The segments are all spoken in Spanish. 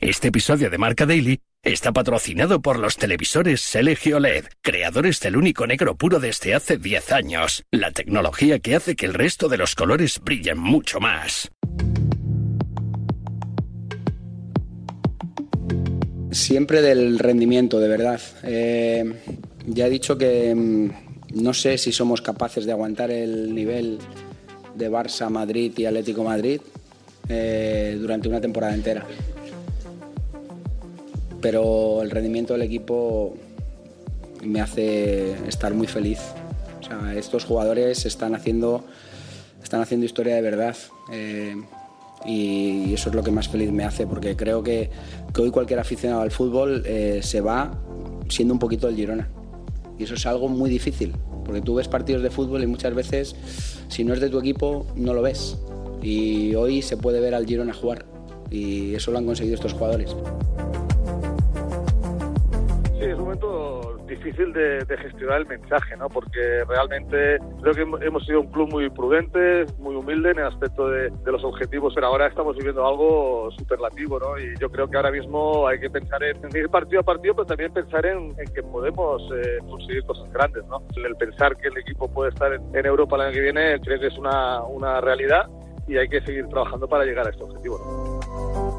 Este episodio de Marca Daily está patrocinado por los televisores LG OLED, creadores del único negro puro desde hace 10 años, la tecnología que hace que el resto de los colores brillen mucho más. Siempre del rendimiento, de verdad. Eh, ya he dicho que mm, no sé si somos capaces de aguantar el nivel de Barça, Madrid y Atlético Madrid eh, durante una temporada entera pero el rendimiento del equipo me hace estar muy feliz. Estos jugadores están haciendo, están haciendo historia de verdad. Eh, y eso es lo que más feliz me hace, porque creo que, hoy cualquier aficionado al fútbol eh, se va siendo un poquito el Girona. Y eso es algo muy difícil, porque tú ves partidos de fútbol y muchas veces, si no es de tu equipo, no lo ves. Y hoy se puede ver al Girona jugar, y eso lo han conseguido estos jugadores. Sí, es un momento difícil de, gestionar el mensaje, ¿no? Porque realmente creo que hemos sido un club muy prudente, muy humilde en el aspecto de, los objetivos, pero ahora estamos viviendo algo superlativo, ¿no? Y yo creo que ahora mismo hay que pensar en, ir partido a partido, pero también pensar en, que podemos eh, conseguir cosas grandes, ¿no? El pensar que el equipo puede estar en, en Europa el año que viene creo que es una, una realidad y hay que seguir trabajando para llegar a este objetivo, ¿no?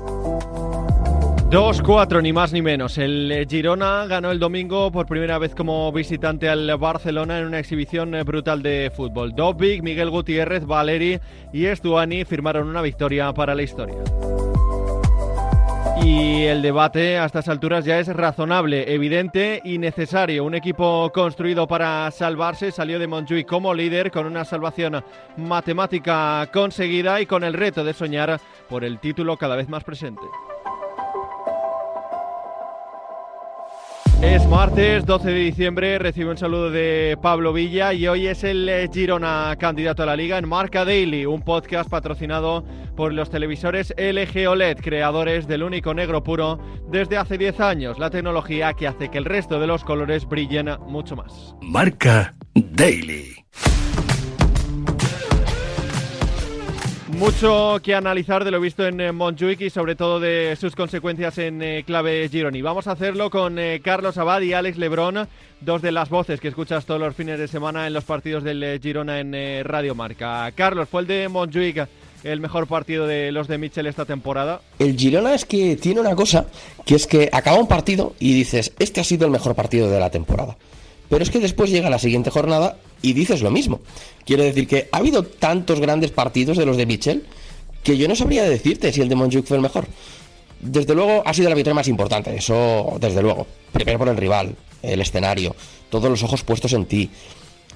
2-4, ni más ni menos. El eh, Girona ganó el domingo por primera vez como visitante al Barcelona en una exhibición eh, brutal de fútbol. Dobbik, Miguel Gutiérrez, Valeri y Estuani firmaron una victoria para la historia. Y el debate a estas alturas ya es razonable, evidente y necesario. Un equipo construido para salvarse salió de Montjuic como líder con una salvación matemática conseguida y con el reto de soñar por el título cada vez más presente. Es martes 12 de diciembre, recibo un saludo de Pablo Villa y hoy es el eh, Girona candidato a la liga en Marca Daily, un podcast patrocinado por los televisores LG OLED, creadores del único negro puro desde hace 10 años, la tecnología que hace que el resto de los colores brillen mucho más. Marca Daily. Mucho que analizar de lo visto en eh, Montjuic y sobre todo de sus consecuencias en eh, clave Gironi. Vamos a hacerlo con eh, Carlos Abad y Alex Lebrón, dos de las voces que escuchas todos los fines de semana en los partidos del Girona en Radio Marca. Carlos, ¿fue el de Montjuic el mejor partido de los de Mitchell esta temporada? El Girona es que tiene una cosa, que es que acaba un partido y dices, este ha sido el mejor partido de la temporada. Pero es que después llega la siguiente jornada y dices lo mismo. Quiero decir que ha habido tantos grandes partidos de los de Michel que yo no sabría decirte si el de Montjuic fue el mejor. Desde luego ha sido la victoria más importante, eso desde luego. Primero por el rival, el escenario, todos los ojos puestos en ti.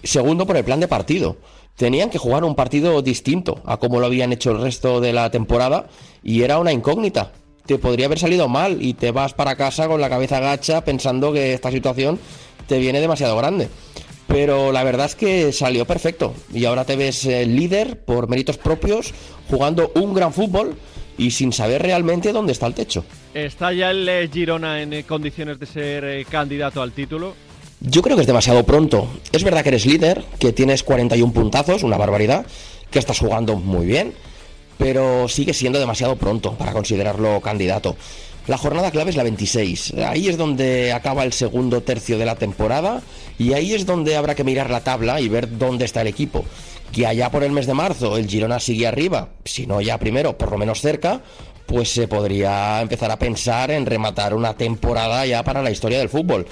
Segundo por el plan de partido. Tenían que jugar un partido distinto a como lo habían hecho el resto de la temporada y era una incógnita. Te podría haber salido mal y te vas para casa con la cabeza gacha pensando que esta situación te viene demasiado grande. Pero la verdad es que salió perfecto y ahora te ves eh, líder por méritos propios, jugando un gran fútbol y sin saber realmente dónde está el techo. ¿Está ya el eh, Girona en eh, condiciones de ser candidato al título? Yo creo que es demasiado pronto. Es verdad que eres líder, que tienes 41 puntazos, una barbaridad, que estás jugando muy bien, pero sigue siendo demasiado pronto para considerarlo candidato. La jornada clave es la 26. Ahí es donde acaba el segundo tercio de la temporada y ahí es donde habrá que mirar la tabla y ver dónde está el equipo. Que allá por el mes de marzo el Girona sigue arriba, si no ya primero, por lo menos cerca, pues se podría empezar a pensar en rematar una temporada ya para la historia del fútbol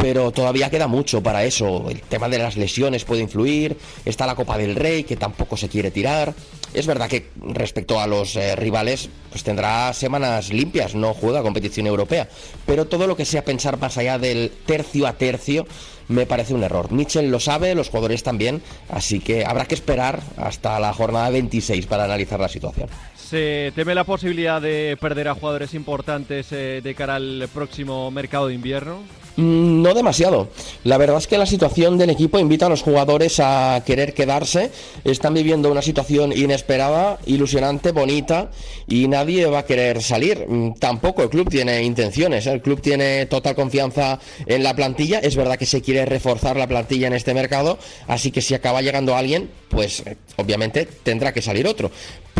pero todavía queda mucho para eso. El tema de las lesiones puede influir, está la Copa del Rey que tampoco se quiere tirar. Es verdad que respecto a los eh, rivales, pues tendrá semanas limpias, no juega competición europea, pero todo lo que sea pensar más allá del tercio a tercio me parece un error. Mitchell lo sabe, los jugadores también, así que habrá que esperar hasta la jornada 26 para analizar la situación. ¿Se teme la posibilidad de perder a jugadores importantes eh, de cara al próximo mercado de invierno? Mm, no demasiado. La verdad es que la situación del equipo invita a los jugadores a querer quedarse. Están viviendo una situación inesperada, ilusionante, bonita y nadie va a querer salir. Mm, tampoco el club tiene intenciones. El club tiene total confianza en la plantilla. Es verdad que se quiere reforzar la plantilla en este mercado, así que si acaba llegando alguien, pues eh, obviamente tendrá que salir otro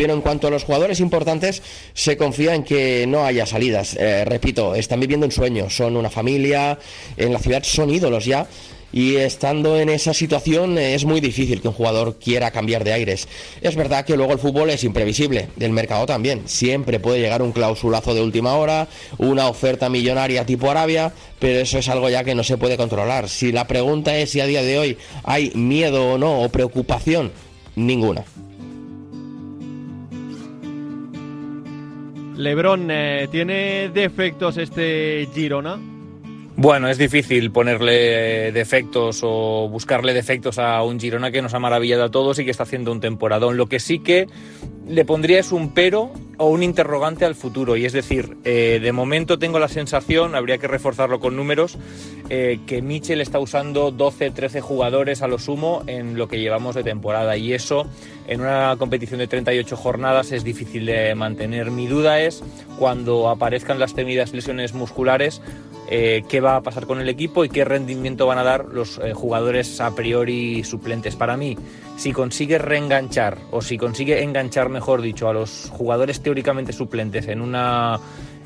pero en cuanto a los jugadores importantes, se confía en que no haya salidas. Eh, repito, están viviendo un sueño, son una familia, en la ciudad son ídolos ya. Y estando en esa situación eh, es muy difícil que un jugador quiera cambiar de aires. Es verdad que luego el fútbol es imprevisible, del mercado también. Siempre puede llegar un clausulazo de última hora, una oferta millonaria tipo Arabia, pero eso es algo ya que no se puede controlar. Si la pregunta es si a día de hoy hay miedo o no, o preocupación, ninguna. Lebron, eh, ¿tiene defectos este Girona? Bueno, es difícil ponerle defectos o buscarle defectos a un Girona que nos ha maravillado a todos y que está haciendo un temporadón. Lo que sí que le pondría es un pero o un interrogante al futuro. Y es decir, eh, de momento tengo la sensación, habría que reforzarlo con números, eh, que Michel está usando 12, 13 jugadores a lo sumo en lo que llevamos de temporada. Y eso en una competición de 38 jornadas es difícil de mantener. Mi duda es cuando aparezcan las temidas lesiones musculares, eh, qué va a pasar con el equipo y qué rendimiento van a dar los jugadores a priori suplentes. Para mí, si consigue reenganchar o si consigue enganchar, mejor dicho, a los jugadores teóricamente suplentes en una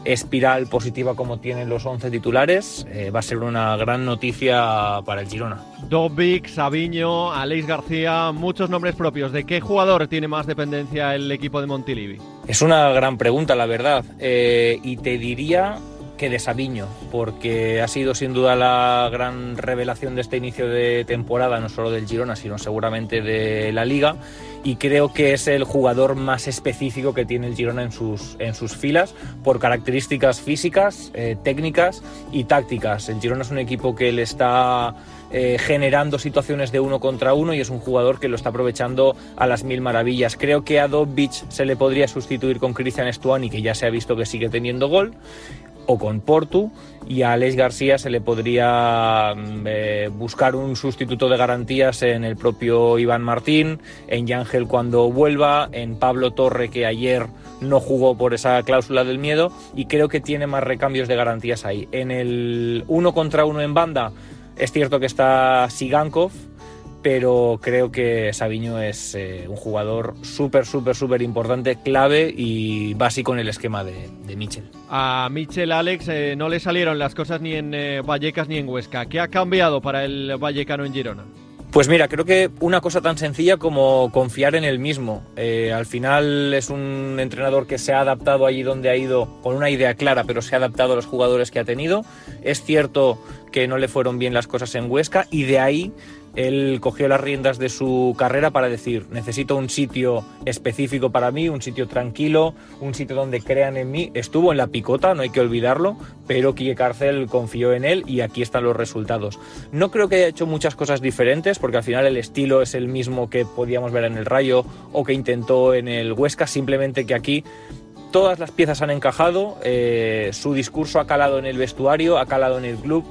espiral positiva como tienen los 11 titulares, eh, va a ser una gran noticia para el Girona. Dobic, Sabiño, Aleix García, muchos nombres propios. ¿De qué jugador tiene más dependencia el equipo de Montilivi? Es una gran pregunta, la verdad. Eh, y te diría que de Sabiño, porque ha sido sin duda la gran revelación de este inicio de temporada, no solo del Girona, sino seguramente de la liga. Y creo que es el jugador más específico que tiene el Girona en sus, en sus filas por características físicas, eh, técnicas y tácticas. El Girona es un equipo que le está eh, generando situaciones de uno contra uno y es un jugador que lo está aprovechando a las mil maravillas. Creo que a Dobbich se le podría sustituir con Cristian Stuani, que ya se ha visto que sigue teniendo gol o con Portu y a Alex García se le podría mm, eh, buscar un sustituto de garantías en el propio Iván Martín, en Yángel cuando vuelva, en Pablo Torre que ayer no jugó por esa cláusula del miedo y creo que tiene más recambios de garantías ahí. En el uno contra uno en banda es cierto que está Sigankov, pero creo que Sabiño es eh, un jugador súper, súper, súper importante, clave y básico en el esquema de, de Michel. A Michel Alex eh, no le salieron las cosas ni en eh, Vallecas ni en Huesca. ¿Qué ha cambiado para el vallecano en Girona? Pues mira, creo que una cosa tan sencilla como confiar en él mismo. al final es un entrenador que se ha adaptado allí donde ha ido con una idea clara, pero se ha adaptado a los jugadores que ha tenido. Es cierto que no le fueron bien las cosas en Huesca y de ahí él cogió las riendas de su carrera para decir, necesito un sitio específico para mí, un sitio tranquilo, un sitio donde crean en mí. Estuvo en la picota, no hay que olvidarlo, pero Quique Cárcel confió en él y aquí están los resultados. No creo que haya hecho muchas cosas diferentes, porque al final el estilo es el mismo que podíamos ver en el Rayo o que intentó en el Huesca, simplemente que aquí todas las piezas han encajado, eh, su discurso ha calado en el vestuario, ha calado en el club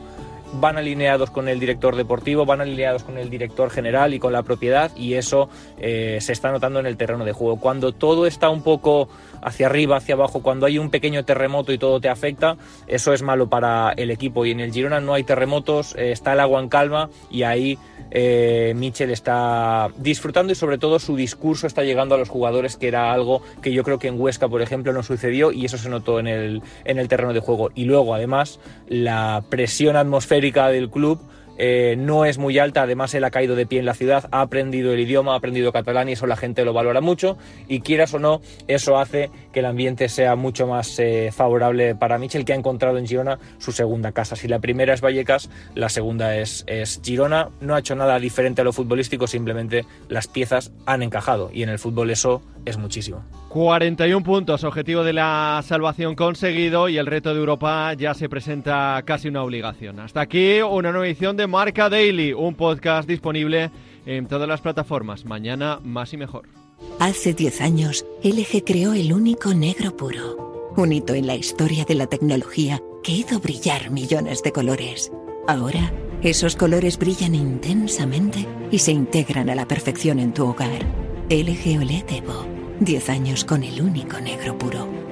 van alineados con el director deportivo, van alineados con el director general y con la propiedad y eso eh, se está notando en el terreno de juego. Cuando todo está un poco hacia arriba, hacia abajo, cuando hay un pequeño terremoto y todo te afecta, eso es malo para el equipo. Y en el Girona no hay terremotos, eh, está el agua en calma y ahí eh, Michel está disfrutando y sobre todo su discurso está llegando a los jugadores, que era algo que yo creo que en Huesca, por ejemplo, no sucedió y eso se notó en el, en el terreno de juego. Y luego, además, la presión atmosférica del club eh, no es muy alta, además él ha caído de pie en la ciudad, ha aprendido el idioma, ha aprendido catalán y eso la gente lo valora mucho. Y quieras o no, eso hace que el ambiente sea mucho más eh, favorable para Michel, que ha encontrado en Girona su segunda casa. Si la primera es Vallecas, la segunda es, es Girona, no ha hecho nada diferente a lo futbolístico, simplemente las piezas han encajado y en el fútbol eso es muchísimo. 41 puntos, objetivo de la salvación conseguido y el reto de Europa ya se presenta casi una obligación. Hasta aquí una nueva edición de Marca Daily, un podcast disponible en todas las plataformas. Mañana más y mejor. Hace 10 años, LG creó el único negro puro, un hito en la historia de la tecnología que hizo brillar millones de colores. Ahora, esos colores brillan intensamente y se integran a la perfección en tu hogar. LG OLED Evo 10 años con el único negro puro.